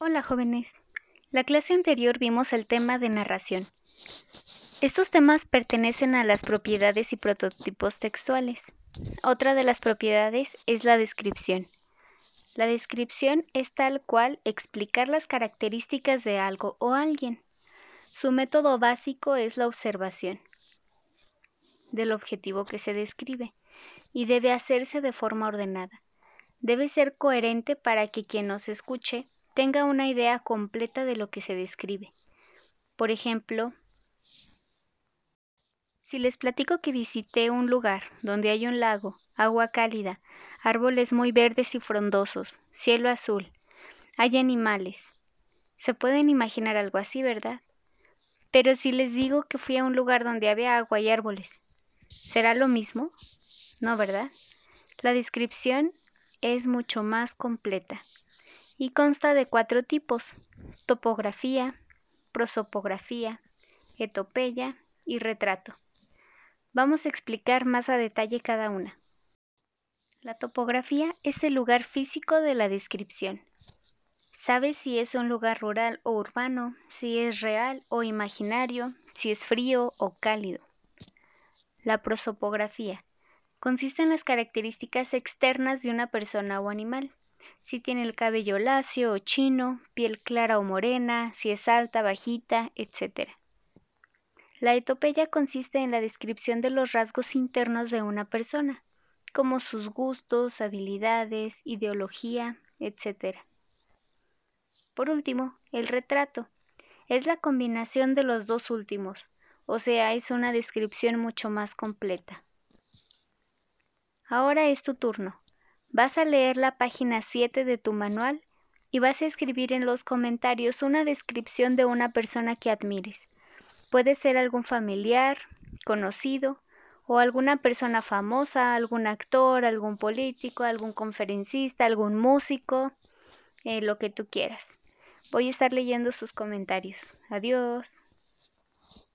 Hola jóvenes. La clase anterior vimos el tema de narración. Estos temas pertenecen a las propiedades y prototipos textuales. Otra de las propiedades es la descripción. La descripción es tal cual explicar las características de algo o alguien. Su método básico es la observación del objetivo que se describe y debe hacerse de forma ordenada. Debe ser coherente para que quien nos escuche tenga una idea completa de lo que se describe. Por ejemplo, si les platico que visité un lugar donde hay un lago, agua cálida, árboles muy verdes y frondosos, cielo azul, hay animales. Se pueden imaginar algo así, ¿verdad? Pero si les digo que fui a un lugar donde había agua y árboles, ¿será lo mismo? No, ¿verdad? La descripción es mucho más completa y consta de cuatro tipos, topografía, prosopografía, etopeya y retrato. Vamos a explicar más a detalle cada una. La topografía es el lugar físico de la descripción. Sabes si es un lugar rural o urbano, si es real o imaginario, si es frío o cálido. La prosopografía consiste en las características externas de una persona o animal si tiene el cabello lacio o chino, piel clara o morena, si es alta, bajita, etc. La etopeya consiste en la descripción de los rasgos internos de una persona, como sus gustos, habilidades, ideología, etc. Por último, el retrato. Es la combinación de los dos últimos, o sea, es una descripción mucho más completa. Ahora es tu turno. Vas a leer la página 7 de tu manual y vas a escribir en los comentarios una descripción de una persona que admires. Puede ser algún familiar, conocido, o alguna persona famosa, algún actor, algún político, algún conferencista, algún músico, eh, lo que tú quieras. Voy a estar leyendo sus comentarios. Adiós.